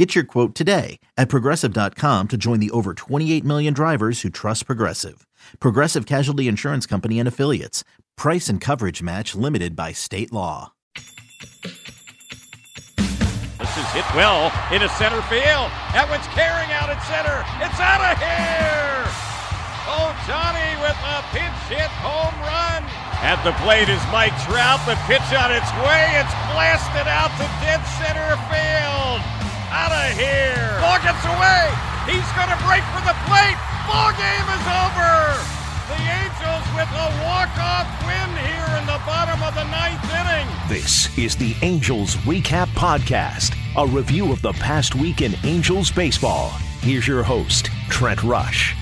Get your quote today at progressive.com to join the over 28 million drivers who trust Progressive. Progressive Casualty Insurance Company and Affiliates. Price and coverage match limited by state law. This is hit well into center field. That one's carrying out at center. It's out of here. Oh, Johnny with a pinch hit home run. At the plate is Mike Trout. The pitch on its way. It's blasted out to dead center field. Out of here. Ball gets away. He's going to break for the plate. Ball game is over. The Angels with a walk-off win here in the bottom of the ninth inning. This is the Angels Recap Podcast, a review of the past week in Angels baseball. Here's your host, Trent Rush.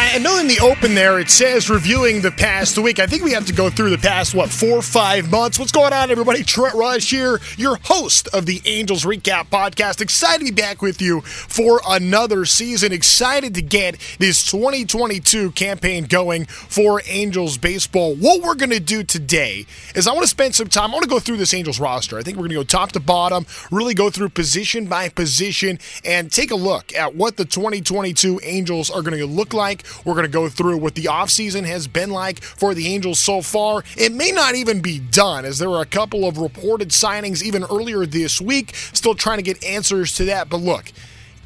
I know in the open there it says reviewing the past week. I think we have to go through the past, what, four five months. What's going on, everybody? Trent Rush here, your host of the Angels Recap Podcast. Excited to be back with you for another season. Excited to get this 2022 campaign going for Angels baseball. What we're going to do today is I want to spend some time, I want to go through this Angels roster. I think we're going to go top to bottom, really go through position by position, and take a look at what the 2022 Angels are going to look like we're going to go through what the offseason has been like for the Angels so far. It may not even be done, as there are a couple of reported signings even earlier this week. Still trying to get answers to that. But look,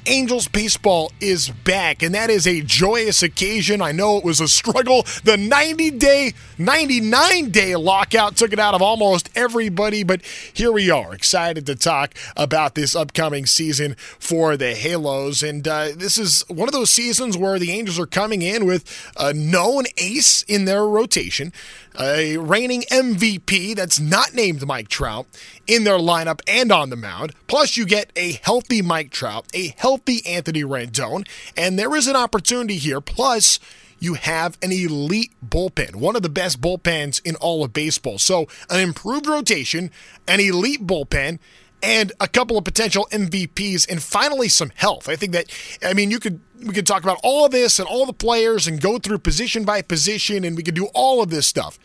Angels baseball is back, and that is a joyous occasion. I know it was a struggle. The 90 day, 99 day lockout took it out of almost everybody, but here we are, excited to talk about this upcoming season for the Halos. And uh, this is one of those seasons where the Angels are coming in with a known ace in their rotation a reigning MVP that's not named Mike Trout in their lineup and on the mound. Plus, you get a healthy Mike Trout, a healthy Anthony Rendon, and there is an opportunity here. Plus, you have an elite bullpen, one of the best bullpens in all of baseball. So, an improved rotation, an elite bullpen, and a couple of potential MVPs, and finally some health. I think that, I mean, you could we could talk about all this and all the players and go through position by position, and we could do all of this stuff.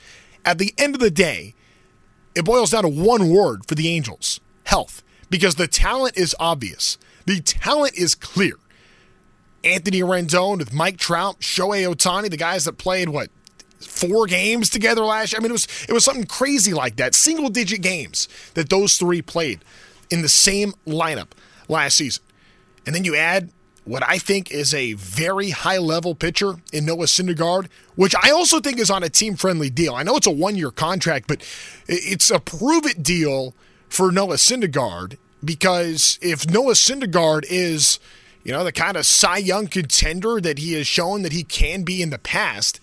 At the end of the day, it boils down to one word for the Angels health, because the talent is obvious. The talent is clear. Anthony Rendon with Mike Trout, Shohei Ohtani, the guys that played what four games together last year. I mean, it was it was something crazy like that. Single digit games that those three played in the same lineup last season. And then you add what I think is a very high level pitcher in Noah Syndergaard, which I also think is on a team friendly deal. I know it's a one year contract, but it's a prove it deal for Noah Syndergaard because if Noah Syndergaard is, you know, the kind of Cy Young contender that he has shown that he can be in the past,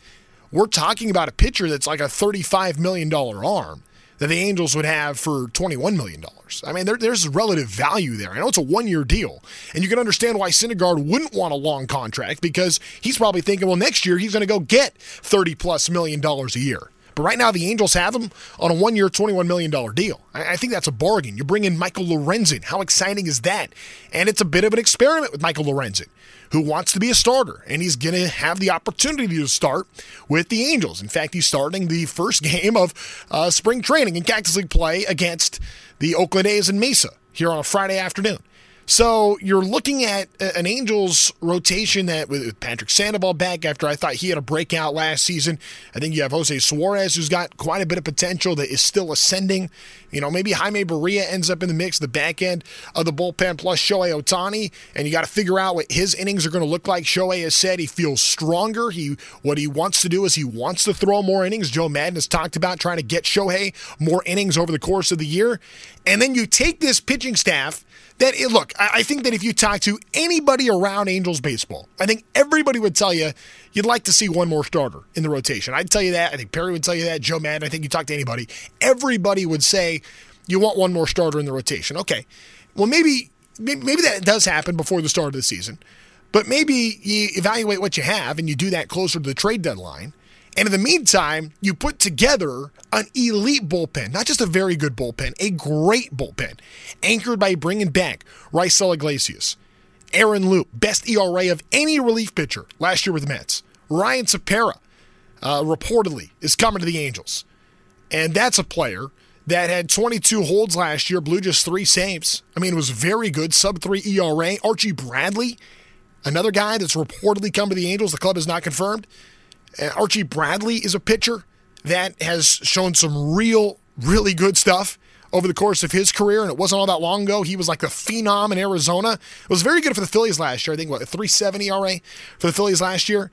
we're talking about a pitcher that's like a $35 million arm that the Angels would have for $21 million. I mean, there, there's relative value there. I know it's a one year deal, and you can understand why Syndergaard wouldn't want a long contract because he's probably thinking, well, next year he's going to go get 30 plus million dollars a year. But right now, the Angels have him on a one year, $21 million deal. I, think that's a bargain. You bring in Michael Lorenzen. How exciting is that? And it's a bit of an experiment with Michael Lorenzen, who wants to be a starter, and he's going to have the opportunity to start with the Angels. In fact, he's starting the first game of uh, spring training in Cactus League play against the Oakland A's in Mesa here on a Friday afternoon. So you're looking at an Angels rotation that with Patrick Sandoval back after I thought he had a breakout last season. I think you have Jose Suarez who's got quite a bit of potential that is still ascending. You know, maybe Jaime Barria ends up in the mix, the back end of the bullpen plus Shohei Ohtani, and you got to figure out what his innings are going to look like. Shohei has said he feels stronger. He what he wants to do is he wants to throw more innings. Joe Maddon has talked about trying to get Shohei more innings over the course of the year. And then you take this pitching staff that it, look, I think that if you talk to anybody around Angels baseball, I think everybody would tell you you'd like to see one more starter in the rotation. I'd tell you that. I think Perry would tell you that. Joe Maddon, I think you talk to anybody, everybody would say you want one more starter in the rotation. Okay, well maybe maybe that does happen before the start of the season. But maybe you evaluate what you have and you do that closer to the trade deadline. And in the meantime, you put together an elite bullpen, not just a very good bullpen, a great bullpen, anchored by bringing back Raisel Iglesias, Aaron Loup, best ERA of any relief pitcher last year with the Mets. Ryan Tepera, uh, reportedly, is coming to the Angels. And that's a player that had 22 holds last year, blew just three saves. I mean, it was very good, sub three ERA. Archie Bradley, another guy that's reportedly come to the Angels. The club has not confirmed. Uh, Archie Bradley is a pitcher that has shown some real, really good stuff over the course of his career, and it wasn't all that long ago. He was like the phenom in Arizona. It was very good for the Phillies last year. I think what a 370 ERA for the Phillies last year.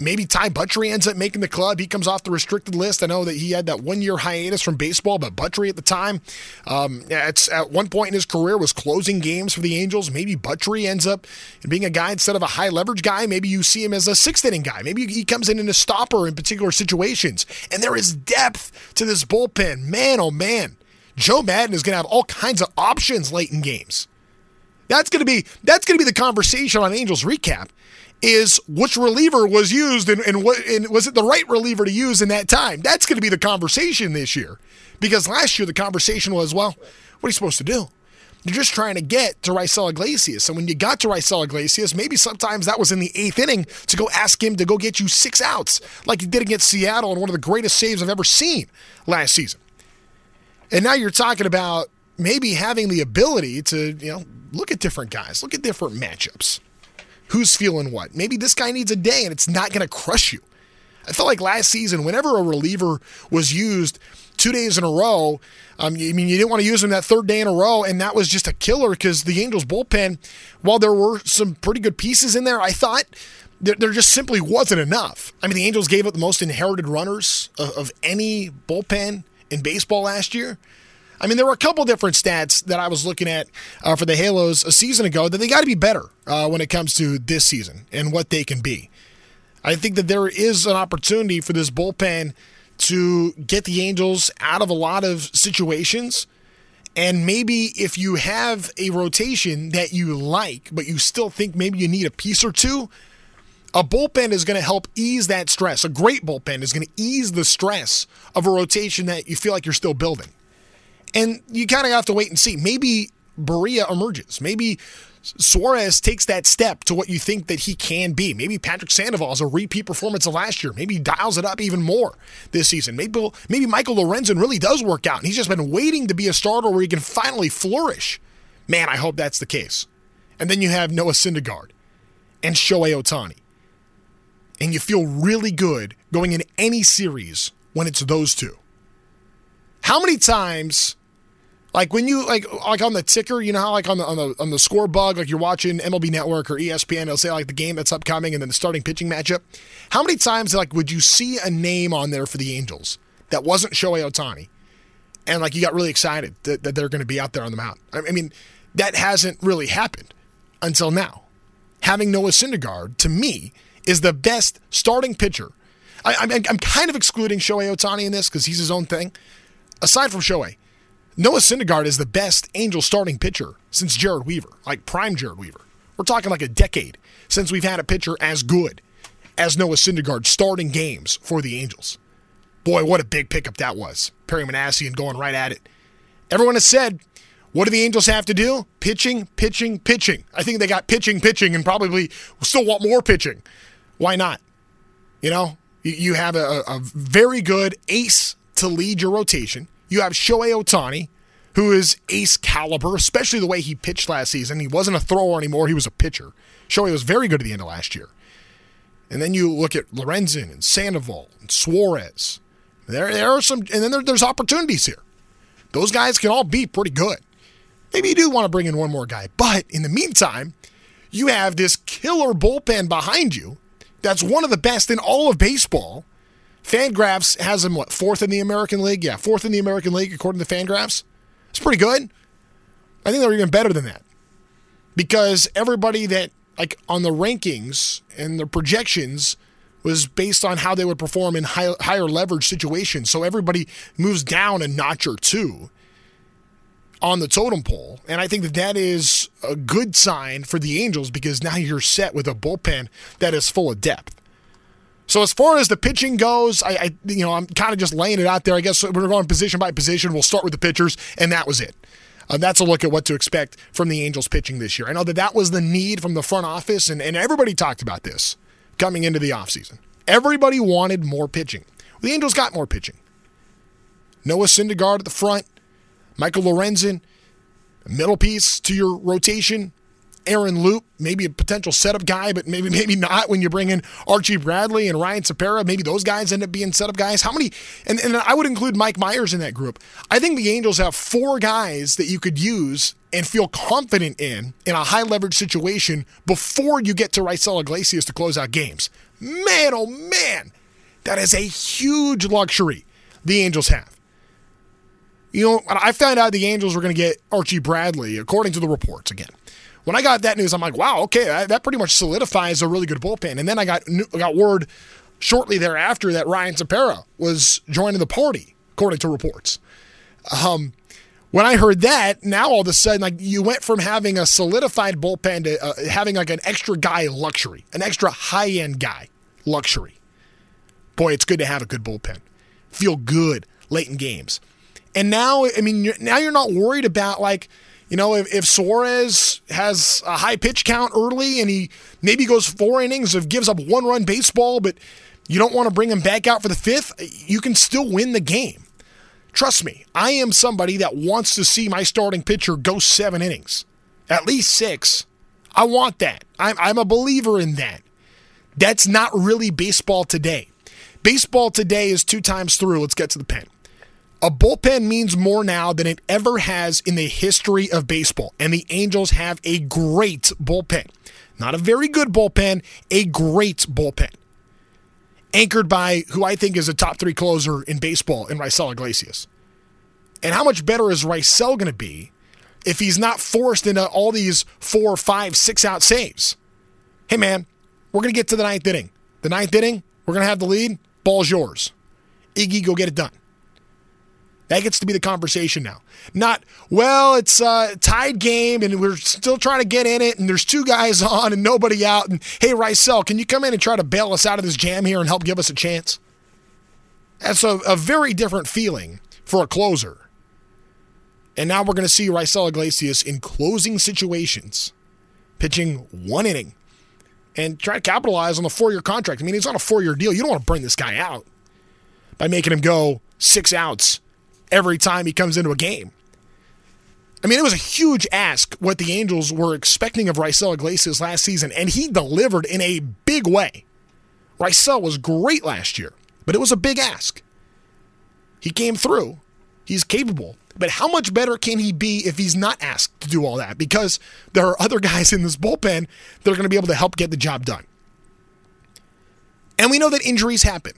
Maybe Ty Buttrey ends up making the club. He comes off the restricted list. I know that he had that one year hiatus from baseball, but Buttrey at the time, um, at, at one point in his career, was closing games for the Angels. Maybe Buttrey ends up being a guy instead of a high leverage guy. Maybe you see him as a sixth inning guy. Maybe he comes in in a stopper in particular situations. And there is depth to this bullpen. Man, oh man. Joe Maddon is going to have all kinds of options late in games. That's going to be that's going to be the conversation on Angels recap is which reliever was used and, and what and was it the right reliever to use in that time? That's going to be the conversation this year. Because last year the conversation was, well, what are you supposed to do? You're just trying to get to Raisel Iglesias. And when you got to Raisel Iglesias, maybe sometimes that was in the eighth inning to go ask him to go get you six outs, like he did against Seattle in one of the greatest saves I've ever seen last season. And now you're talking about maybe having the ability to, you know, look at different guys, look at different matchups who's feeling what. Maybe this guy needs a day and it's not going to crush you. I felt like last season, whenever a reliever was used two days in a row, um, I mean, you didn't want to use him that third day in a row, and that was just a killer because the Angels bullpen, while there were some pretty good pieces in there, I thought there, just simply wasn't enough. I mean, the Angels gave up the most inherited runners of, of any bullpen in baseball last year. I mean, there were a couple different stats that I was looking at uh, for the Halos a season ago that they got to be better uh, when it comes to this season and what they can be. I think that there is an opportunity for this bullpen to get the Angels out of a lot of situations. And maybe if you have a rotation that you like, but you still think maybe you need a piece or two, a bullpen is going to help ease that stress. A great bullpen is going to ease the stress of a rotation that you feel like you're still building. And you kind of have to wait and see. Maybe Barria emerges. Maybe Suarez takes that step to what you think that he can be. Maybe Patrick Sandoval is a repeat performance of last year. Maybe he dials it up even more this season. Maybe maybe Michael Lorenzen really does work out, and he's just been waiting to be a starter where he can finally flourish. Man, I hope that's the case. And then you have Noah Syndergaard and Shohei Ohtani. And you feel really good going in any series when it's those two. How many times like when you like like on the ticker, you know how like on the on the on the score bug, like you're watching MLB Network or ESPN, it'll say like the game that's upcoming and then the starting pitching matchup. How many times like would you see a name on there for the Angels that wasn't Shohei Ohtani, and like you got really excited that, that they're going to be out there on the mound? I mean, that hasn't really happened until now. Having Noah Syndergaard to me is the best starting pitcher. I, I'm, I'm kind of excluding Shohei Ohtani in this because he's his own thing. Aside from Shohei, Noah Syndergaard is the best Angel starting pitcher since Jered Weaver, like prime Jered Weaver. We're talking like a decade since we've had a pitcher as good as Noah Syndergaard starting games for the Angels. Boy, what a big pickup that was. Perry Minasian going right at it. Everyone has said, what do the Angels have to do? Pitching, pitching, pitching. I think they got pitching, pitching, and probably still want more pitching. Why not? You know, you have a, a very good ace to lead your rotation. You have Shohei Ohtani, who is ace caliber, especially the way he pitched last season. He wasn't a thrower anymore, he was a pitcher. Shohei was very good at the end of last year. And then you look at Lorenzen and Sandoval and Suarez. There, there are some, and then there, there's opportunities here. Those guys can all be pretty good. Maybe you do want to bring in one more guy, but in the meantime, you have this killer bullpen behind you that's one of the best in all of baseball Fangraphs has them what fourth in the American League? Yeah, fourth in the American League according to Fangraphs. It's pretty good. I think they're even better than that because everybody that like on the rankings and the projections was based on how they would perform in high, higher leverage situations. So everybody moves down a notch or two. on the totem pole. And I think that that is a good sign for the Angels because now you're set with a bullpen that is full of depth. So as far as the pitching goes, I, I you know I'm kind of just laying it out there. I guess we're going position by position. We'll start with the pitchers, and that was it. Uh, that's a look at what to expect from the Angels pitching this year. I know that that was the need from the front office, and, and everybody talked about this coming into the offseason. Everybody wanted more pitching. The Angels got more pitching. Noah Syndergaard at the front, Michael Lorenzen, middle piece to your rotation. Aaron Loup, maybe a potential setup guy, but maybe maybe not when you bring in Archie Bradley and Ryan Tepera. Maybe those guys end up being setup guys. How many? And, and I would include Mike Mayers in that group. I think the Angels have four guys that you could use and feel confident in in a high leverage situation before you get to Raisel Iglesias to close out games. Man, oh man, that is a huge luxury the Angels have. You know, I found out the Angels were going to get Archie Bradley, according to the reports again. When I got that news, I'm like, wow, okay, that pretty much solidifies a really good bullpen. And then I got got word shortly thereafter that Ryan Tepera was joining the party, according to reports. Um, when I heard that, now all of a sudden, like you went from having a solidified bullpen to uh, having like an extra guy luxury, an extra high end guy luxury. Boy, it's good to have a good bullpen. Feel good late in games. And now, I mean, now you're not worried about like, you know, if, if Suarez has a high pitch count early and he maybe goes four innings of gives up one run baseball, but you don't want to bring him back out for the fifth, you can still win the game. Trust me, I am somebody that wants to see my starting pitcher go seven innings, at least six. I want that. I'm, I'm a believer in that. That's not really baseball today. Baseball today is two times through. Let's get to the pen. A bullpen means more now than it ever has in the history of baseball, and the Angels have a great bullpen. Not a very good bullpen, a great bullpen. Anchored by who I think is a top three closer in baseball in Raisel Iglesias. And how much better is Raisel going to be if he's not forced into all these four, five, six out saves? Hey, man, we're going to get to the ninth inning. The ninth inning, we're going to have the lead. Ball's yours. Iggy, go get it done. That gets to be the conversation now. Not, well, it's a tied game and we're still trying to get in it and there's two guys on and nobody out. And hey, Raisel, can you come in and try to bail us out of this jam here and help give us a chance? That's a, a very different feeling for a closer. And now we're going to see Raisel Iglesias in closing situations, pitching one inning and try to capitalize on the four year contract. I mean, he's on a four year deal. You don't want to burn this guy out by making him go six outs every time he comes into a game. I mean, it was a huge ask what the Angels were expecting of Raisel Iglesias last season, and he delivered in a big way. Raisel was great last year, but it was a big ask. He came through. He's capable. But how much better can he be if he's not asked to do all that? Because there are other guys in this bullpen that are going to be able to help get the job done. And we know that injuries happen.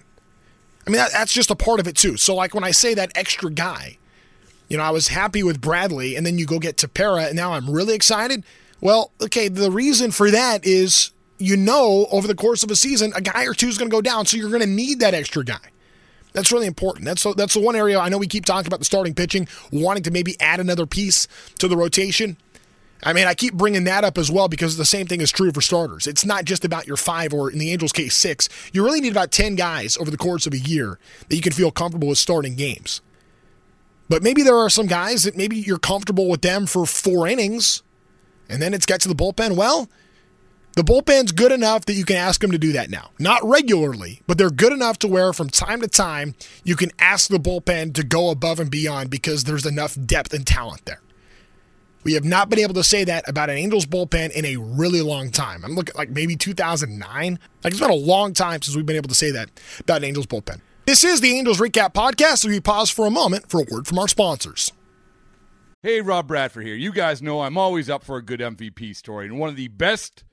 I mean, that, that's just a part of it too. So, like when I say that extra guy, you know, I was happy with Bradley, and then you go get Tepera, and now I'm really excited. Well, okay, the reason for that is you know over the course of a season, a guy or two is going to go down, so you're going to need that extra guy. That's really important. That's that's the one area I know we keep talking about the starting pitching, wanting to maybe add another piece to the rotation. I mean, I keep bringing that up as well because the same thing is true for starters. It's not just about your five or, in the Angels' case, six. You really need about 10 guys over the course of a year that you can feel comfortable with starting games. But maybe there are some guys that maybe you're comfortable with them for four innings and then it's got to the bullpen. Well, the bullpen's good enough that you can ask them to do that now. Not regularly, but they're good enough to where from time to time you can ask the bullpen to go above and beyond because there's enough depth and talent there. We have not been able to say that about an Angels bullpen in a really long time. I'm looking like maybe 2009. Like it's been a long time since we've been able to say that about an Angels bullpen. This is the Angels Recap Podcast, so we pause for a moment for a word from our sponsors. Hey, Rob Bradford here. You guys know I'm always up for a good MVP story, and one of the best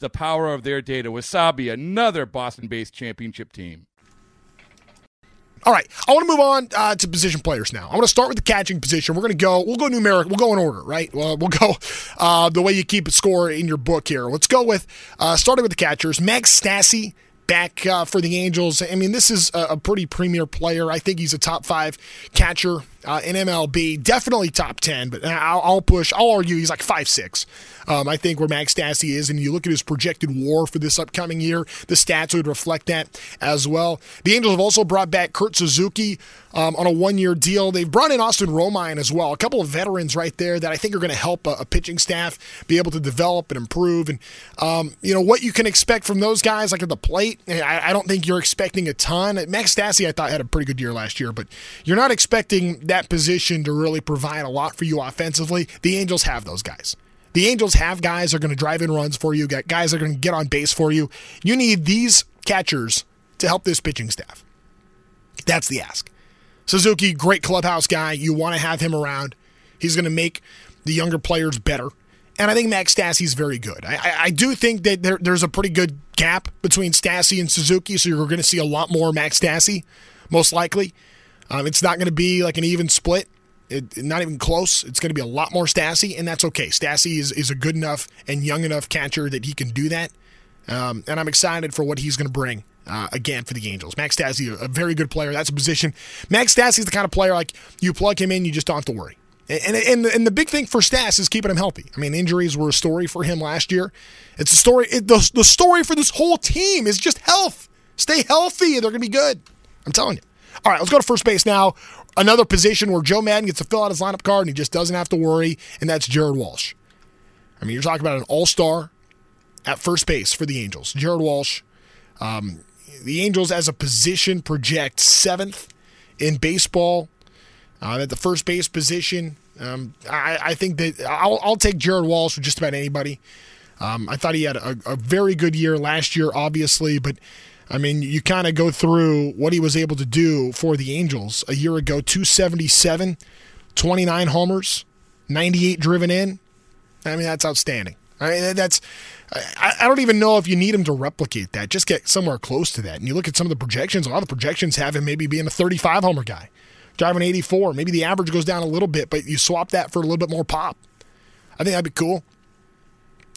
the power of their data. Wasabi, another Boston based championship team. All right, I want to move on uh, to position players now. I want to start with the catching position. We're going to go. We'll go numeric. We'll go in order, right? Well, we'll go uh, the way you keep a score in your book here. Let's go with uh, starting with the catchers. Max Stassi back uh, for the Angels. I mean, this is a, a, pretty premier player. I think he's a top five catcher uh, in MLB. Definitely top ten, but I'll, I'll push. I'll argue he's like five six. Um, I think where Max Stassi is, and you look at his projected WAR for this upcoming year, the stats would reflect that as well. The Angels have also brought back Kurt Suzuki um, on a one-year deal. They've brought in Austin Romine as well, a couple of veterans right there that I think are going to help a, a, pitching staff be able to develop and improve. And um, you know what you can expect from those guys, like at the plate. I, I don't think you're expecting a ton. Max Stassi, I thought had a pretty good year last year, but you're not expecting that position to really provide a lot for you offensively. The Angels have those guys. The Angels have guys that are going to drive in runs for you, got guys that are going to get on base for you. You need these catchers to help this pitching staff. That's the ask. Suzuki, great clubhouse guy. You want to have him around. He's going to make the younger players better. And I think Max Stassi's very good. I, I, do think that there, there's a pretty good gap between Stassi and Suzuki, so you're going to see a lot more Max Stassi, most likely. Um, it's not going to be like an even split. It, not even close. It's going to be a lot more Stassi, and that's okay. Stassi is, is a good enough and young enough catcher that he can do that. Um, and I'm excited for what he's going to bring uh, again for the Angels. Max Stassi, a, very good player. That's a position. Max Stassi is the kind of player like you plug him in, you just don't have to worry. And, and, and the big thing for Stas is keeping him healthy. I mean, injuries were a story for him last year. It's a story. It, the, the story for this whole team is just health. Stay healthy, and they're going to be good. I'm telling you. All right, let's go to first base now another position where Joe Maddon gets to fill out his lineup card and he just doesn't have to worry, and that's Jared Walsh. I mean, you're talking about an all star at first base for the Angels. Jared Walsh. Um, the Angels, as a position, project seventh in baseball uh, at the first base position. Um, I, I, think that I'll, I'll, take Jared Walsh for just about anybody. Um, I thought he had a, a, very good year last year, obviously, but I mean, you kind of go through what he was able to do for the Angels a year ago 277, 29 homers, 98 driven in. I mean, that's outstanding. I mean, that's. I, don't even know if you need him to replicate that. Just get somewhere close to that. And you look at some of the projections. A lot of the projections have him maybe being a 35 homer guy, driving 84. Maybe the average goes down a little bit, but you swap that for a little bit more pop. I think that'd be cool.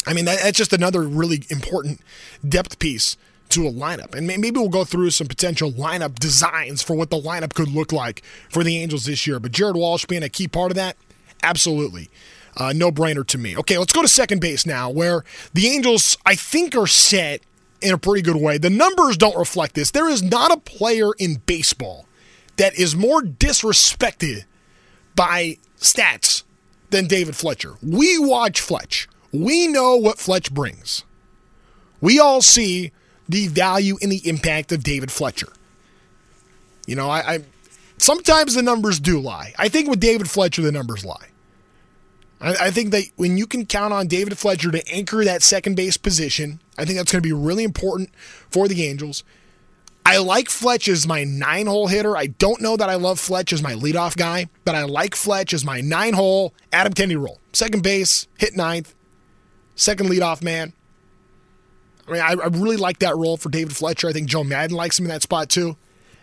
I mean, that, that's just another really important depth piece to a lineup. And maybe we'll go through some potential lineup designs for what the lineup could look like for the Angels this year. But Jared Walsh being a key part of that, absolutely. Uh, no brainer to me. Okay, let's go to second base now, where the Angels, I think, are set in a pretty good way. The numbers don't reflect this. There is not a player in baseball that is more disrespected by stats than David Fletcher. We watch Fletch. We know what Fletch brings. We all see the value and the impact of David Fletcher. You know, I, I sometimes the numbers do lie. I think with David Fletcher, the numbers lie. I, I think that when you can count on David Fletcher to anchor that second base position, I think that's going to be really important for the Angels. I like Fletch as my nine hole hitter. I don't know that I love Fletch as my leadoff guy, but I like Fletch as my nine hole Adam Kennedy role. Second base, hit ninth, second leadoff man. I mean, I, I really like that role for David Fletcher. I think Joe Maddon likes him in that spot too.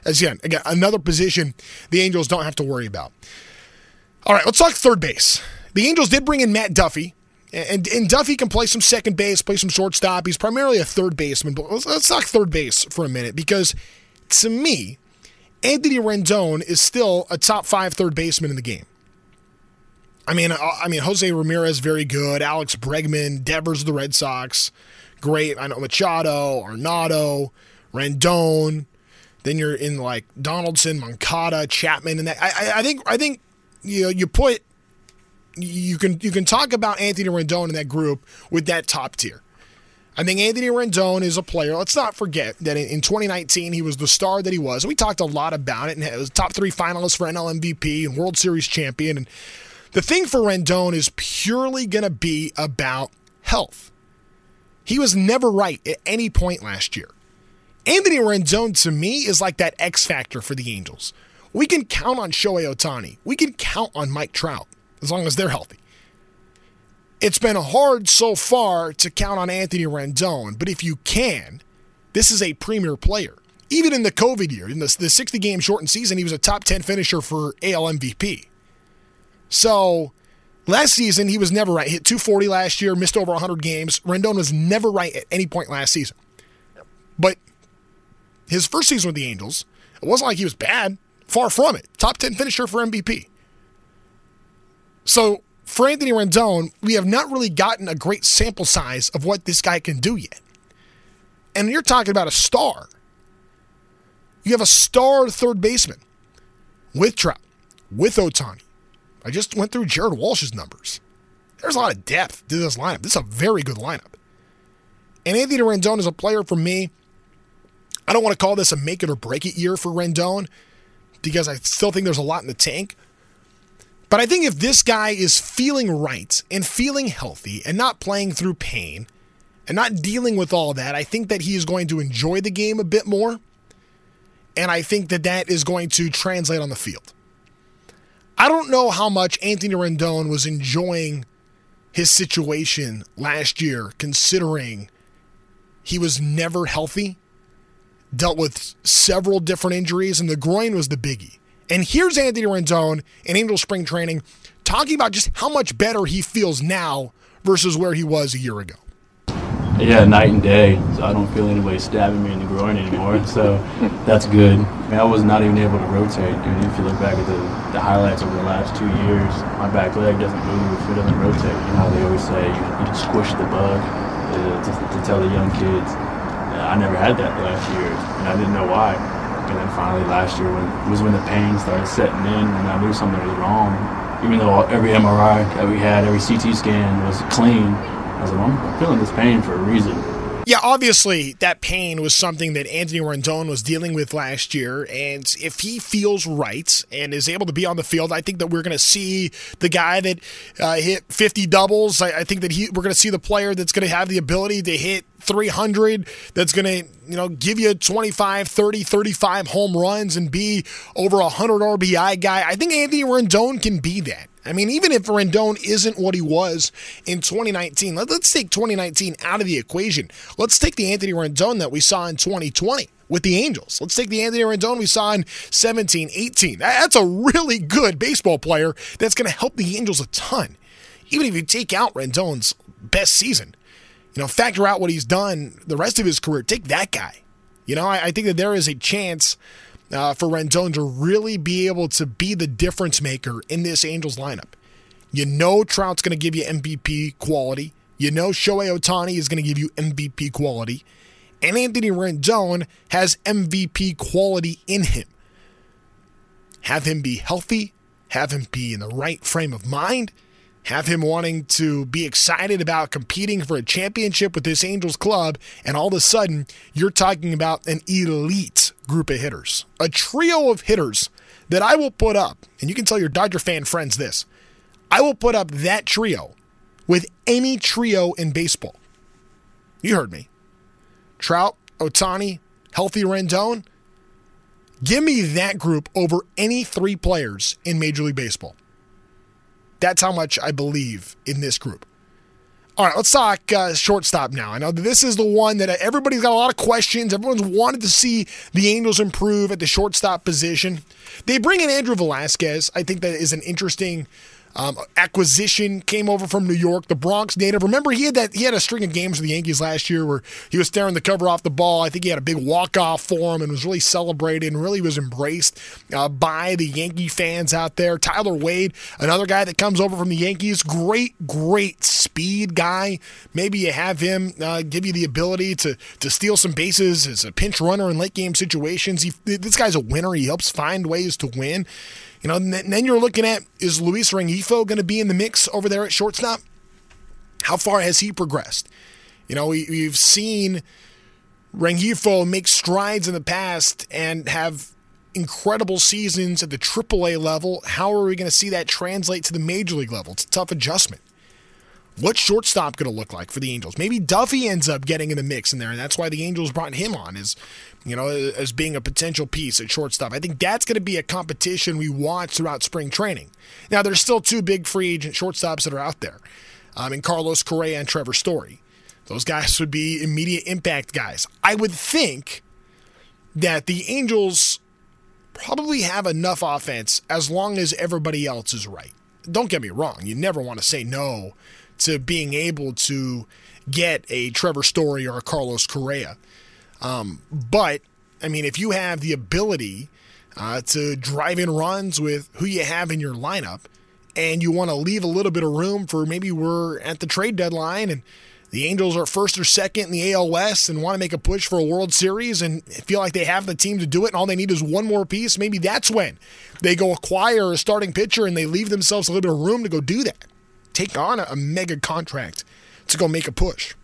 As again, again, another position the Angels don't have to worry about. All right, let's talk third base. The Angels did bring in Matt Duffy And, and Duffy can play some second base, play some shortstop. He's primarily a third baseman, but let's, let's talk third base for a minute because to me, Anthony Rendon is still a top five third baseman in the game. I mean, uh, I mean, Jose Ramirez very good. Alex Bregman, Devers of the Red Sox, great. I know Machado, Arenado, Rendon. Then you're in like Donaldson, Moncada, Chapman, and that. I, I think I think you know you put you can you can talk about Anthony Rendon in that group with that top tier. I think Anthony Rendon is a player. Let's not forget that in, 2019 he was the star that he was. We talked a lot about it, and it was top three finalist for NL MVP and World Series champion. And the thing for Rendon is purely going to be about health. He was never right at any point last year. Anthony Rendon to me is like that X factor for the Angels. We can count on Shohei Ohtani. We can count on Mike Trout as long as they're healthy. It's been hard so far to count on Anthony Rendon, but if you can, this is a premier player. Even in the COVID year, in the, the 60 game shortened season, he was a top 10 finisher for AL MVP. So last season, he was never right. Hit 240 last year, missed over 100 games. Rendon was never right at any point last season. But his first season with the Angels, it wasn't like he was bad. Far from it. Top 10 finisher for MVP. So for Anthony Rendon, we have not really gotten a great sample size of what this guy can do yet. And you're talking about a star. You have a star third baseman with Trout, with Ohtani. I just went through Jared Walsh's numbers. There's a lot of depth to this lineup. This is a very good lineup. And Anthony Rendon is a player for me. I don't want to call this a make it or break it year for Rendon because I still think there's a lot in the tank. But I think if this guy is feeling right and feeling healthy and not playing through pain and not dealing with all that, I think that he is going to enjoy the game a bit more. And I think that that is going to translate on the field. I don't know how much Anthony Rendon was enjoying his situation last year, considering he was never healthy, dealt with several different injuries, and the groin was the biggie. And here's Anthony Rendon in Angel Spring Training talking about just how much better he feels now versus where he was a year ago. Yeah, night and day. So I don't feel anybody stabbing me in the groin anymore. So that's good. I, mean, I was not even able to rotate, dude. If you look back at the, the highlights over the last two years, my back leg doesn't move, if it doesn't rotate. You know, they always say you, you squish the bug uh, to, to tell the young kids. I never had that the last year, and I didn't know why. And then finally last year when, was when the pain started setting in and I knew something was wrong. Even though every MRI that we had, every CT scan was clean, I was like, well, I'm feeling this pain for a reason. Yeah, obviously that pain was something that Anthony Rendon was dealing with last year, and if he feels right and is able to be on the field, I think that we're going to see the guy that uh, hit 50 doubles. I, I think that he we're going to see the player that's going to have the ability to hit 300 that's going to you know give you 25 30 35 home runs and be over a 100 rbi guy i think anthony rendon can be that I mean, even if Rendon isn't what he was in 2019, let, us take 2019 out of the equation. Let's take the Anthony Rendon that we saw in 2020 with the Angels. Let's take the Anthony Rendon we saw in 17, 18. That's a really good baseball player that's going to help the Angels a ton. Even if you take out Rendon's best season, you know, factor out what he's done the rest of his career, take that guy. You know, I, I think that there is a chance uh, for Rendon to really be able to be the difference maker in this Angels lineup. You know Trout's going to give you MVP quality. You know Shohei Ohtani is going to give you MVP quality. And Anthony Rendon has MVP quality in him. Have him be healthy, have him be in the right frame of mind, have him wanting to be excited about competing for a championship with this Angels club, and all of a sudden, you're talking about an elite group of hitters, a trio of hitters that I will put up, and you can tell your Dodger fan friends this I will put up that trio with any trio in baseball. You heard me. Trout, Ohtani, healthy Rendon. Give me that group over any three players in Major League Baseball. That's how much I believe in this group. All right, let's talk uh, shortstop now. I know this is the one that everybody's got a lot of questions. Everyone's wanted to see the Angels improve at the shortstop position. They bring in Andrew Velazquez. I think that is an interesting um, acquisition came over from New York, the Bronx native. Remember, he had that he had a string of games with the Yankees last year where he was staring the cover off the ball. I think he had a big walk off for him and was really celebrated and really was embraced uh, by the Yankee fans out there. Tyler Wade, another guy that comes over from the Yankees, great, great speed guy. Maybe you have him uh, give you the ability to to steal some bases as a pinch runner in late game situations. He, this guy's a winner. He helps find ways to win. You know, and then you're looking at is Luis Rengifo going to be in the mix over there at shortstop? How far has he progressed? You know, we, we've seen Rengifo make strides in the past and have incredible seasons at the AAA level. How are we going to see that translate to the major league level? It's a tough adjustment. What's shortstop going to look like for the Angels? Maybe Duffy ends up getting in the mix in there, and that's why the Angels brought him on is, you know, as being a potential piece at shortstop. I think that's going to be a competition we watch throughout spring training. Now, there's still two big free agent shortstops that are out there, um, in Carlos Correa and Trevor Story. Those guys would be immediate impact guys. I would think that the Angels probably have enough offense as long as everybody else is right. Don't get me wrong, you never want to say no to being able to get a Trevor Story or a Carlos Correa. Um, but, I mean, if you have the ability uh, to drive in runs with who you have in your lineup, and you want to leave a little bit of room for maybe we're at the trade deadline and the Angels are first or second in the AL West and want to make a push for a World Series and feel like they have the team to do it and all they need is one more piece, maybe that's when they go acquire a starting pitcher and they leave themselves a little bit of room to go do that take on a, mega contract to go make a push.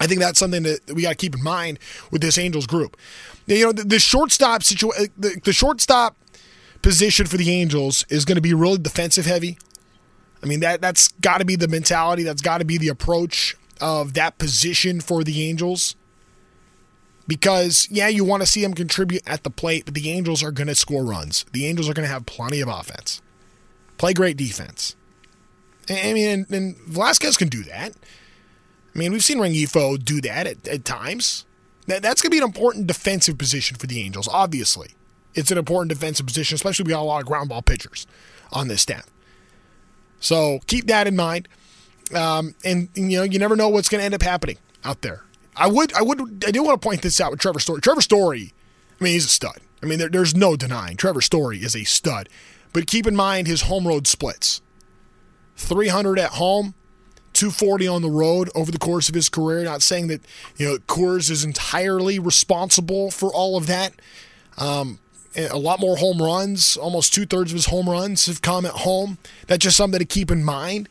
I think that's something that we got to keep in mind with this Angels group. You know, the, the shortstop situation, the, the shortstop position for the Angels is going to be really defensive heavy. I mean that that's got to be the mentality. That's got to be the approach of that position for the Angels. Because yeah, you want to see them contribute at the plate, but the Angels are going to score runs. The Angels are going to have plenty of offense. Play great defense. I mean, and, and Velazquez can do that. I mean, we've seen Rengifo do that at, at times. That, that's going to be an important defensive position for the Angels, obviously. It's an important defensive position, especially we got a lot of ground ball pitchers on this staff. So keep that in mind. Um, and, you know, you never know what's going to end up happening out there. I would, I would, I do want to point this out with Trevor Story. Trevor Story, I mean, he's a stud. I mean, there, there's no denying Trevor Story is a stud. But keep in mind his home road splits. 300 at home, 240 on the road over the course of his career. Not saying that you know Coors is entirely responsible for all of that. Um, a lot more home runs, almost two thirds of his home runs have come at home. That's just something to keep in mind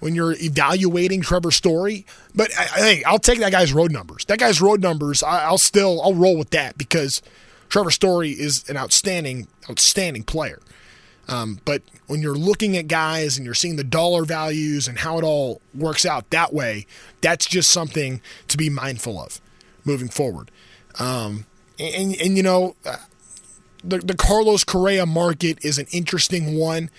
when you're evaluating Trevor Story. But hey, I'll take that guy's road numbers. That guy's road numbers, I'll still I'll roll with that because Trevor Story is an outstanding, outstanding player. Um, but when you're looking at guys and you're seeing the dollar values and how it all works out that way, that's just something to be mindful of moving forward. Um, and, and, you know, uh, the, the Carlos Correa market is an interesting one.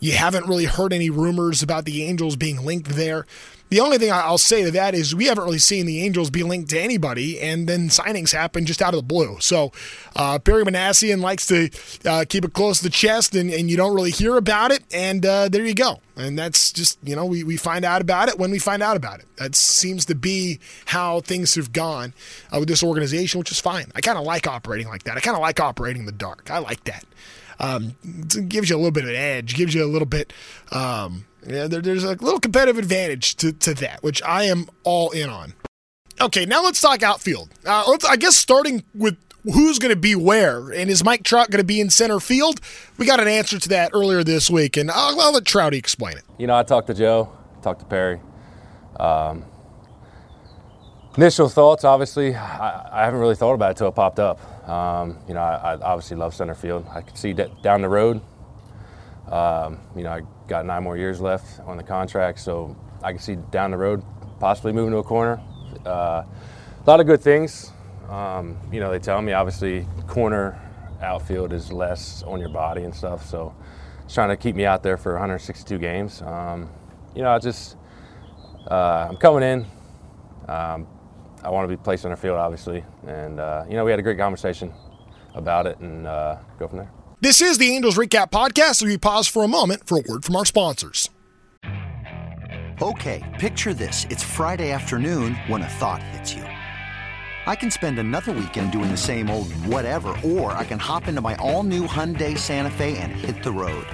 You haven't really heard any rumors about the Angels being linked there. The only thing I'll say to that is we haven't really seen the Angels be linked to anybody, and then signings happen just out of the blue. So uh, Perry Minasian likes to uh, keep it close to the chest, and, and you don't really hear about it, and uh, there you go. And that's just, you know, we, we find out about it when we find out about it. That seems to be how things have gone uh, with this organization, which is fine. I kind of like operating like that. I kind of like operating in the dark. I like that. Um, gives you a little bit of an edge, gives you a little bit. Um, yeah, there, there's a little competitive advantage to, to that, which I am all in on. Okay, now let's talk outfield. Uh, let's, I guess starting with who's going to be where, and is Mike Trout going to be in center field? We got an answer to that earlier this week, and I'll, I'll let Trouty explain it. You know, I talked to Joe, talked to Perry. Um, initial thoughts, obviously, I, I, haven't really thought about it until it popped up. Um, you know, I, I, obviously love center field. I could see that down the road. Um, you know, I got nine more years left on the contract, so I can see down the road possibly moving to a corner. Uh, a lot of good things. Um, you know, they tell me obviously corner outfield is less on your body and stuff, so it's trying to keep me out there for 162 games. Um, you know, I just uh, I'm coming in. Um, I want to be placed on the field, obviously, and uh, you know, we had a great conversation about it, and uh, go from there. This is the Angels Recap Podcast, so we pause for a moment for a word from our sponsors. Okay, picture this. It's Friday afternoon when a thought hits you. I can spend another weekend doing the same old whatever, or I can hop into my all new Hyundai Santa Fe and hit the road.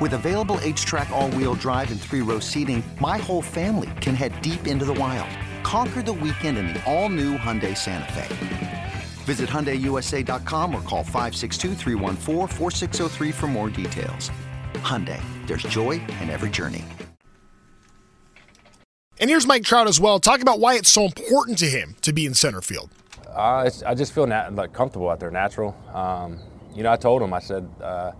With available HTRAC, all wheel drive, and three row seating, my whole family can head deep into the wild. Conquer the weekend in the all new Hyundai Santa Fe. Visit HyundaiUSA.com or call 562 for more details. Hyundai, there's joy in every journey. And here's Mike Trout as well. Talk about why it's so important to him to be in center field. Uh, I just feel nat- like comfortable out there, natural. Um, you know, I told him, I said, uh,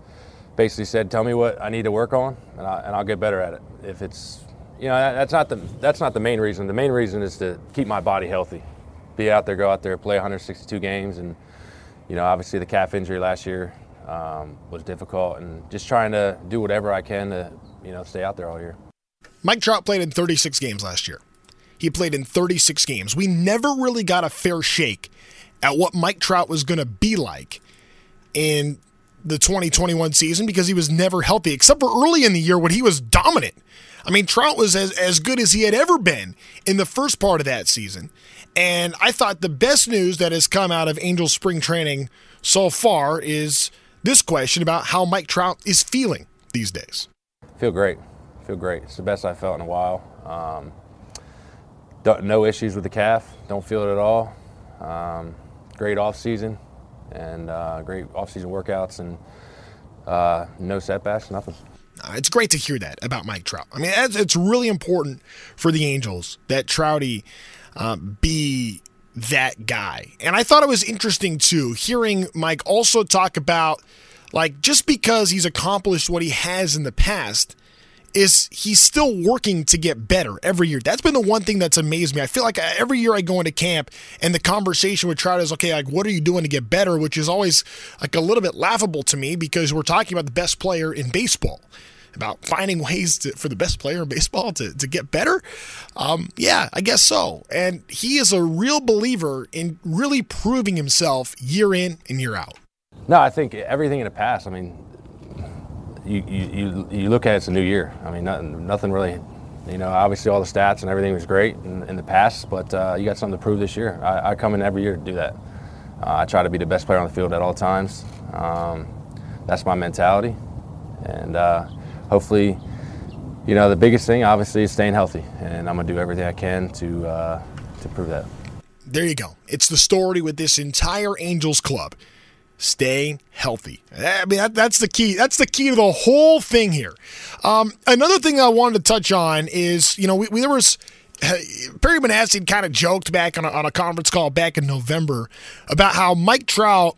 basically said, tell me what I need to work on, and, I, and I'll get better at it. If it's, you know, that, that's not the that's not the main reason. The main reason is to keep my body healthy be out there, go out there, play 162 games, and you know, obviously the calf injury last year um, was difficult, and just trying to do whatever I can to you know stay out there all year. Mike Trout played in 36 games last year. He played in 36 games. We never really got a fair shake at what Mike Trout was going to be like in the 2021 season because he was never healthy, except for early in the year when he was dominant. I mean, Trout was as, as good as he had ever been in the first part of that season. And I thought the best news that has come out of Angels spring training so far is this question about how Mike Trout is feeling these days. Feel great. Feel great. It's the best I've felt in a while. Um, no issues with the calf. Don't feel it at all. Um, great off season and uh, great off season workouts and uh, no setbacks, nothing. Uh, it's great to hear that about Mike Trout. I mean, it's really important for the Angels that Trouty uh, be that guy. And I thought it was interesting too, hearing Mike also talk about like just because he's accomplished what he has in the past is he's still working to get better every year. That's been the one thing that's amazed me. I feel like every year I go into camp and the conversation with Trout is okay, like what are you doing to get better, which is always like a little bit laughable to me because we're talking about the best player in baseball about finding ways to, for the best player in baseball to, to get better? Um, yeah, I guess so. And he is a real believer in really proving himself year in and year out. No, I think everything in the past, I mean, you, you, you look at it, it's a new year. I mean, nothing, nothing really, you know, obviously all the stats and everything was great in, in the past, but uh, you got something to prove this year. I, I, come in every year to do that. Uh, I try to be the best player on the field at all times. Um, that's my mentality. And, uh, hopefully, you know, the biggest thing obviously is staying healthy, and I'm gonna do everything I can to uh, to prove that. There you go. It's the story with this entire Angels club. Staying healthy. I mean, that, that's the key. That's the key to the whole thing here. Um, another thing I wanted to touch on is, you know, we, we there was Perry Minasian kind of joked back on a, on a conference call back in November about how Mike Trout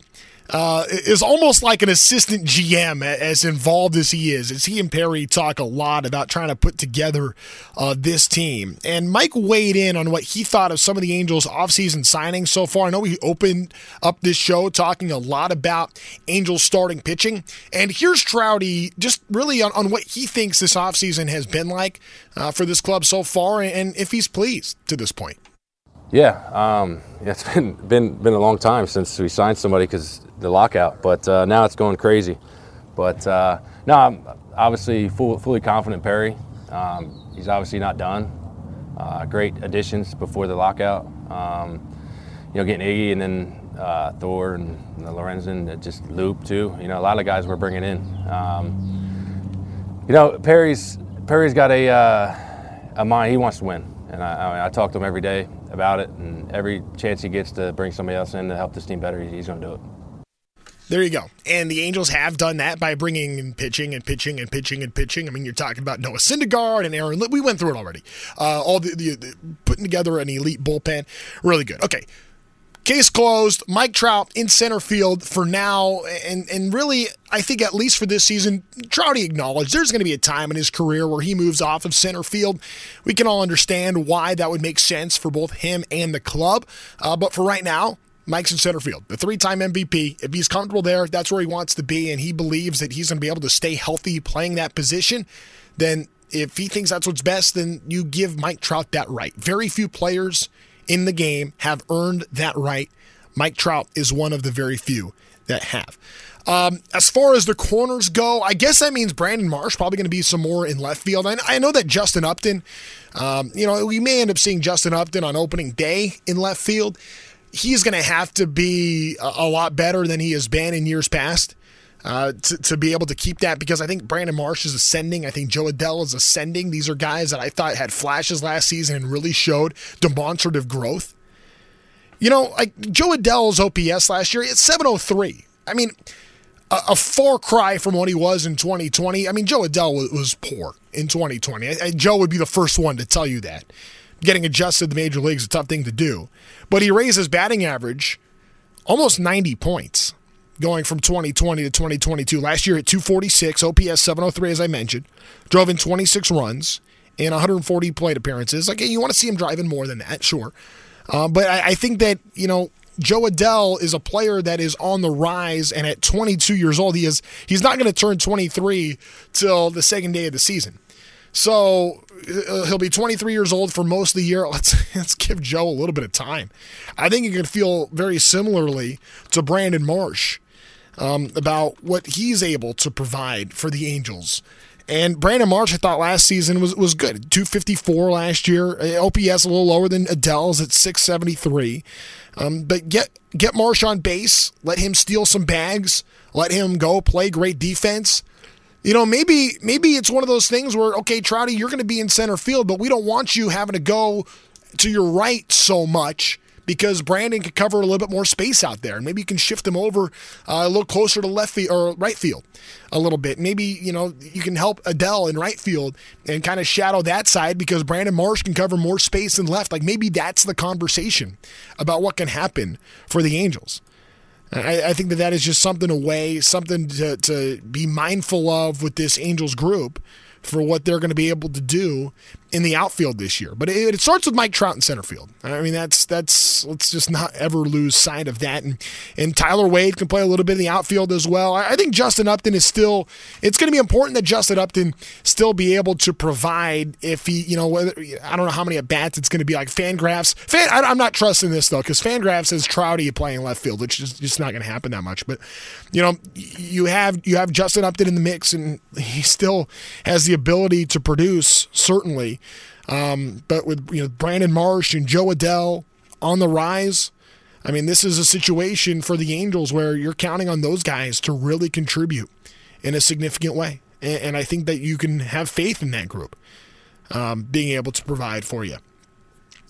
uh, is almost like an assistant GM, as involved as he is. As he and Perry talk a lot about trying to put together uh, this team. And Mike weighed in on what he thought of some of the Angels' offseason signings so far. I know we opened up this show talking a lot about Angels starting pitching. And here's Trouty just really on, on what he thinks this offseason has been like uh, for this club so far and if he's pleased to this point. Yeah, um, it's been been been a long time since we signed somebody because the lockout, but uh, now it's going crazy. But uh, no, I'm obviously full, fully confident Perry. Um, he's obviously not done. Uh, great additions before the lockout. Um, you know, getting Iggy and then uh, Thor and Lorenzen, just Loup too. You know, a lot of guys we're bringing in. Um, you know, Perry's Perry's got a uh, a mind. He wants to win, and I, I, I talk to him every day about it. And every chance he gets to bring somebody else in to help this team better, he's going to do it. There you go. And the Angels have done that by bringing in pitching and pitching and pitching and pitching. I mean, you're talking about Noah Syndergaard and Aaron. We went through it already. Uh, all the, the, the, putting together an elite bullpen, really good. Okay, case closed. Mike Trout in center field for now, and and really, I think at least for this season, Trouty acknowledged there's going to be a time in his career where he moves off of center field. We can all understand why that would make sense for both him and the club, uh, but for right now, Mike's in center field, the three time MVP. If he's comfortable there, that's where he wants to be, and he believes that he's going to be able to stay healthy playing that position, then if he thinks that's what's best, then you give Mike Trout that right. Very few players in the game have earned that right. Mike Trout is one of the very few that have. Um, as far as the corners go, I guess that means Brandon Marsh probably going to be some more in left field. I, I know that Justin Upton, um, you know, we may end up seeing Justin Upton on opening day in left field. He's going to have to be a, a, lot better than he has been in years past. Uh, to, to be able to keep that because I think Brandon Marsh is ascending. I think Jo Adell is ascending. These are guys that I thought had flashes last season and really showed demonstrative growth. You know, like Jo Adell's OPS last year, it's 703. I mean, a, a, far cry from what he was in 2020. I mean, Jo Adell was, was poor in 2020. I, I, Jo would be the first one to tell you that. Getting adjusted to the major leagues is a tough thing to do. But he raised his batting average almost 90 points going from 2020 to 2022. Last year at 246, OPS 703, as I mentioned, drove in 26 runs in 140 plate appearances. Like, you want to see him driving more than that, sure. Uh, but I, I think that, you know, Jo Adell is a player that is on the rise, and at 22 years old, he is he's not going to turn 23 till the second day of the season. So uh, he'll be 23 years old for most of the year. Let's let's give Jo a little bit of time. I think he can feel very similarly to Brandon Marsh um, about what he's able to provide for the Angels. And Brandon Marsh, I thought last season was was good. 254 last year. OPS a little lower than Adell's at 673. Um, but get get Marsh on base. Let him steal some bags. Let him go play great defense. You know, maybe maybe it's one of those things where okay, Trouty, you're going to be in center field, but we don't want you having to go to your right so much because Brandon could cover a little bit more space out there. And maybe you can shift him over uh, a little closer to left field or right field a little bit. Maybe, you know, you can help Adell in right field and kind of shadow that side because Brandon Marsh can cover more space than left. Like maybe that's the conversation about what can happen for the Angels. I, I think that that is just something away, something to, to be mindful of with this Angels group for what they're going to be able to do in the outfield this year. But it, it, starts with Mike Trout in center field. I mean, that's that's let's just not ever lose sight of that. And and Tyler Wade can play a little bit in the outfield as well. I, I think Justin Upton is still. It's going to be important that Justin Upton still be able to provide if he, you know, whether I don't know how many at bats it's going to be like Fangraphs. Fan, I, am not trusting this though because Fangraphs says Trouty playing left field, which is just not going to happen that much. But you know, you have you have Justin Upton in the mix, and he still has the ability to produce certainly. Um, but with you know Brandon Marsh and Jo Adell on the rise, I mean this is a situation for the Angels where you're counting on those guys to really contribute in a significant way, and, and I think that you can have faith in that group um, being able to provide for you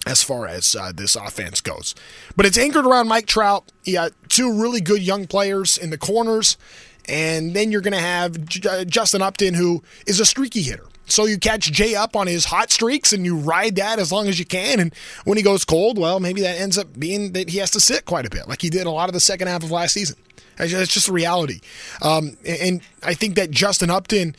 as far as uh, this offense goes. But it's anchored around Mike Trout. Got two really good young players in the corners, and then you're going to have J- Justin Upton, who is a streaky hitter. So you catch Jay up on his hot streaks and you ride that as long as you can. And when he goes cold, well, maybe that ends up being that he has to sit quite a bit, like he did a lot of the second half of last season. It's just a reality. Um, and I think that Justin Upton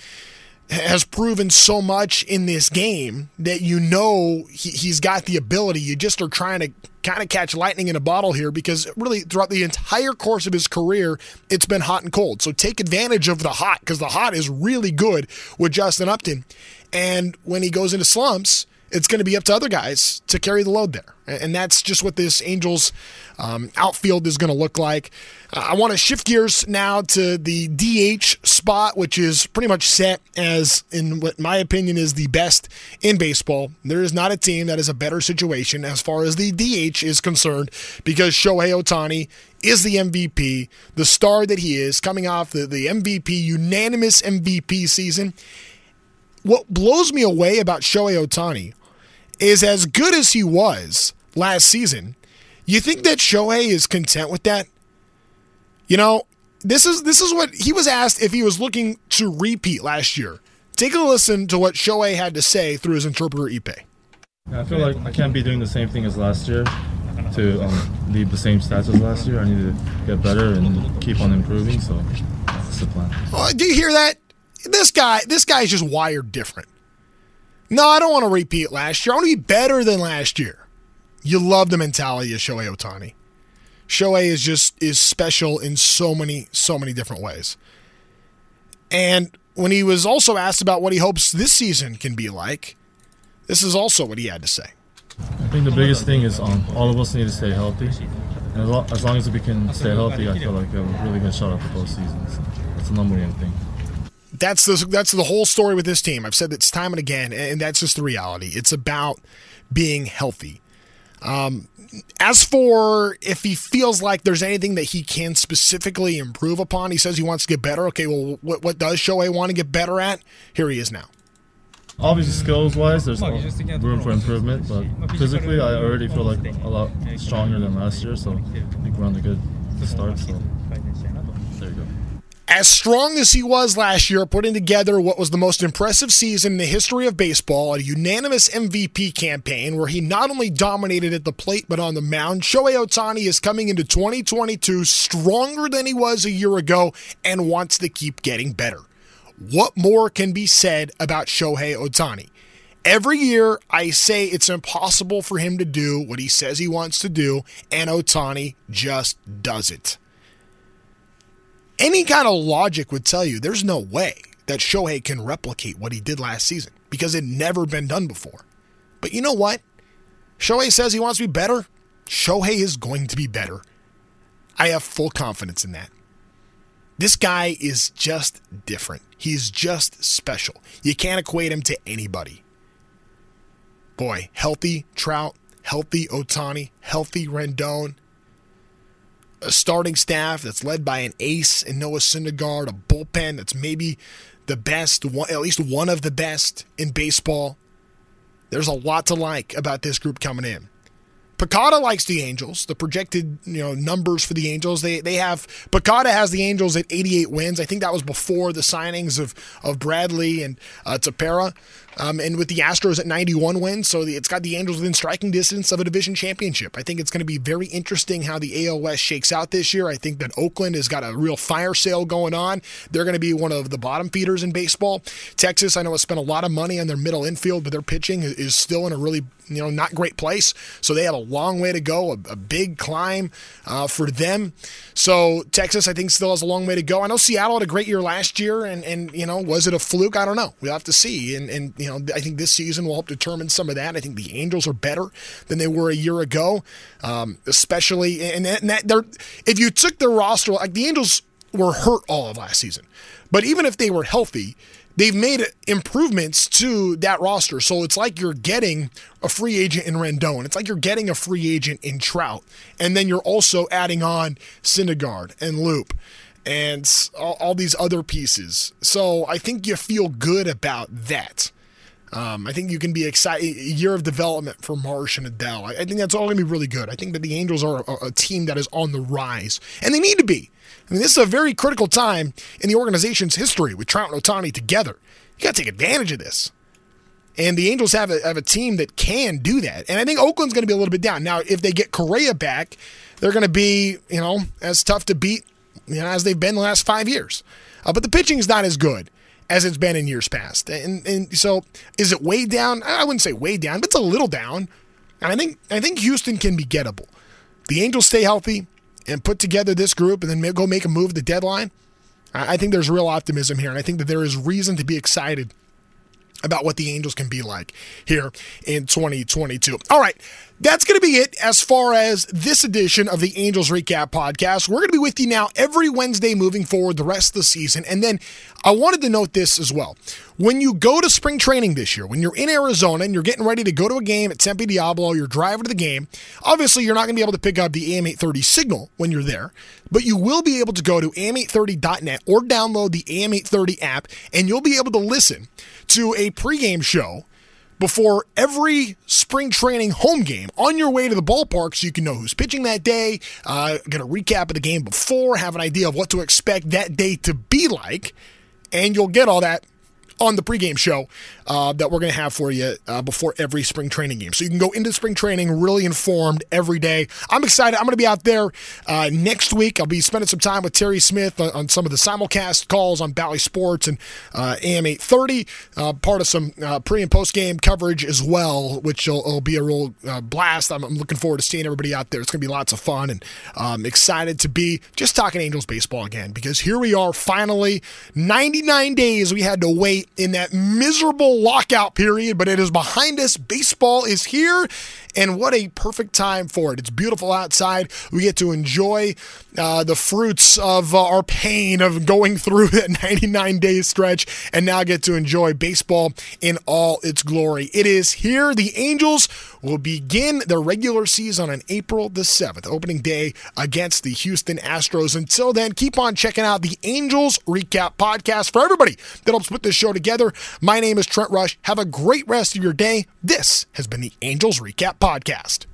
has proven so much in this game that you know he, has got the ability. You just are trying to kind of catch lightning in a bottle here because really throughout the entire course of his career, it's been hot and cold. So take advantage of the hot because the hot is really good with Justin Upton. And when he goes into slumps, it's going to be up to other guys to carry the load there. And that's just what this Angels um, outfield is going to look like. Uh, I want to shift gears now to the DH spot, which is pretty much set as, in what my opinion is the best in baseball. There is not a team that is a better situation as far as the DH is concerned because Shohei Ohtani is the MVP, the star that he is, coming off the, the MVP, unanimous MVP season. What blows me away about Shohei Ohtani is as good as he was last season, you think that Shohei is content with that? You know, this is this is what he was asked if he was looking to repeat last year. Take a listen to what Shohei had to say through his interpreter Ippei. I feel like I can't be doing the same thing as last year to um, leave the same stats as last year. I need to get better and keep on improving. So that's the plan. Oh, do you hear that? This guy, this guy is just wired different. No, I don't want to repeat last year. I want to be better than last year. You love the mentality of Shohei Ohtani. Shohei is just is special in so many, so many different ways. And when he was also asked about what he hopes this season can be like, this is also what he had to say. I think the biggest thing is um, all of us need to stay healthy as long as we can stay healthy, I feel like we have a really good shot at the postseason. So that's the number one thing. That's the that's the whole story with this team. I've said this time and again, and that's just the reality. It's about being healthy. Um, as for if he feels like there's anything that he can specifically improve upon, he says he wants to get better. Okay, well, what, what does Shohei want to get better at? Here he is now. Obviously, skills wise, there's room for improvement, but physically, I already feel like a lot stronger than last year, so I think we're on a good start. So there you go. As strong as he was last year, putting together what was the most impressive season in the history of baseball, a unanimous MVP campaign where he not only dominated at the plate but on the mound, Shohei Ohtani is coming into 2022 stronger than he was a year ago and wants to keep getting better. What more can be said about Shohei Ohtani? Every year, I say it's impossible for him to do what he says he wants to do, and Ohtani just does it any kind of logic would tell you there's no way that Shohei can replicate what he did last season because it never been done before. But you know what? Shohei says he wants to be better. Shohei is going to be better. I have full confidence in that. This guy is just different. He's just special. You can't equate him to anybody. Boy, healthy Trout, healthy Ohtani, healthy Rendon, a starting staff that's led by an ace in Noah Syndergaard, a bullpen that's maybe the best, at least one of the best in baseball. There's a lot to like about this group coming in. PECOTA likes the Angels. The projected, you know, numbers for the Angels, they they have PECOTA has the Angels at 88 wins. I think that was before the signings of of Bradley and uh, Tepera. Um, and with the Astros at 91 wins, so it's got the Angels within striking distance of a division championship. I think it's going to be very interesting how the AL West shakes out this year. I think that Oakland has got a real fire sale going on. They're going to be one of the bottom feeders in baseball. Texas, I know, has spent a lot of money on their middle infield, but their pitching is still in a really you know not great place. So they have a long way to go, a, a big climb uh, for them. So Texas, I think, still has a long way to go. I know Seattle had a great year last year, and and you know was it a fluke? I don't know. We'll have to see. And and you I think this season will help determine some of that. I think the Angels are better than they were a year ago, um, especially and that, and that they're if you took their roster like the Angels were hurt all of last season, but even if they were healthy they've made improvements to that roster. So it's like you're getting a free agent in Rendon. It's like you're getting a free agent in Trout. And then you're also adding on Syndergaard and Loup and all, all these other pieces. So I think you feel good about that. Um, I think you can be excited. A year of development for Marsh and Adell. I, I think that's all going to be really good. I think that the Angels are a, a, team that is on the rise, and they need to be. I mean, this is a very critical time in the organization's history with Trout and Ohtani together. You got to take advantage of this. And the Angels have a, have a team that can do that. And I think Oakland's going to be a little bit down. Now, if they get Correa back, they're going to be, you know, as tough to beat you know, as they've been the last five years. Uh, but the pitching is not as good as it's been in years past. And, and so is it way down? I wouldn't say way down, but it's a little down. And I think I think Houston can be gettable. The Angels stay healthy and put together this group and then go make a move at the deadline, I think there's real optimism here. And I think that there is reason to be excited about what the Angels can be like here in 2022. All right. That's going to be it as far as this edition of the Angels Recap Podcast. We're going to be with you now every Wednesday moving forward the rest of the season. And then I wanted to note this as well. When you go to spring training this year, when you're in Arizona and you're getting ready to go to a game at Tempe Diablo, you're driving to the game, obviously you're not going to be able to pick up the AM830 signal when you're there, but you will be able to go to am830.net or download the AM830 app and you'll be able to listen to a pregame show before every spring training home game on your way to the ballpark so you can know who's pitching that day, uh, get a recap of the game before, have an idea of what to expect that day to be like, and you'll get all that on the pregame show uh, that we're going to have for you uh, before every spring training game. So you can go into spring training really informed every day. I'm excited. I'm going to be out there uh, next week. I'll be spending some time with Terry Smith on, on some of the simulcast calls on Bally Sports and uh, AM 830, uh, part of some uh, pre and post game coverage as well, which will, will be a real blast. I'm, I'm, looking forward to seeing everybody out there. It's going to be lots of fun and I'm excited to be just talking Angels baseball again because here we are finally 99 days we had to wait in that miserable lockout period, but it is behind us. Baseball is here, and what a perfect time for it. It's beautiful outside. We get to enjoy uh, the fruits of uh, our pain of going through that 99 day stretch and now get to enjoy baseball in all its glory. It is here. The Angels will begin their regular season on April the 7th, opening day against the Houston Astros. Until then, keep on checking out the Angels Recap Podcast for everybody that helps put this show together. My name is Trent Rush. Have a great rest of your day. This has been the Angels Recap Podcast.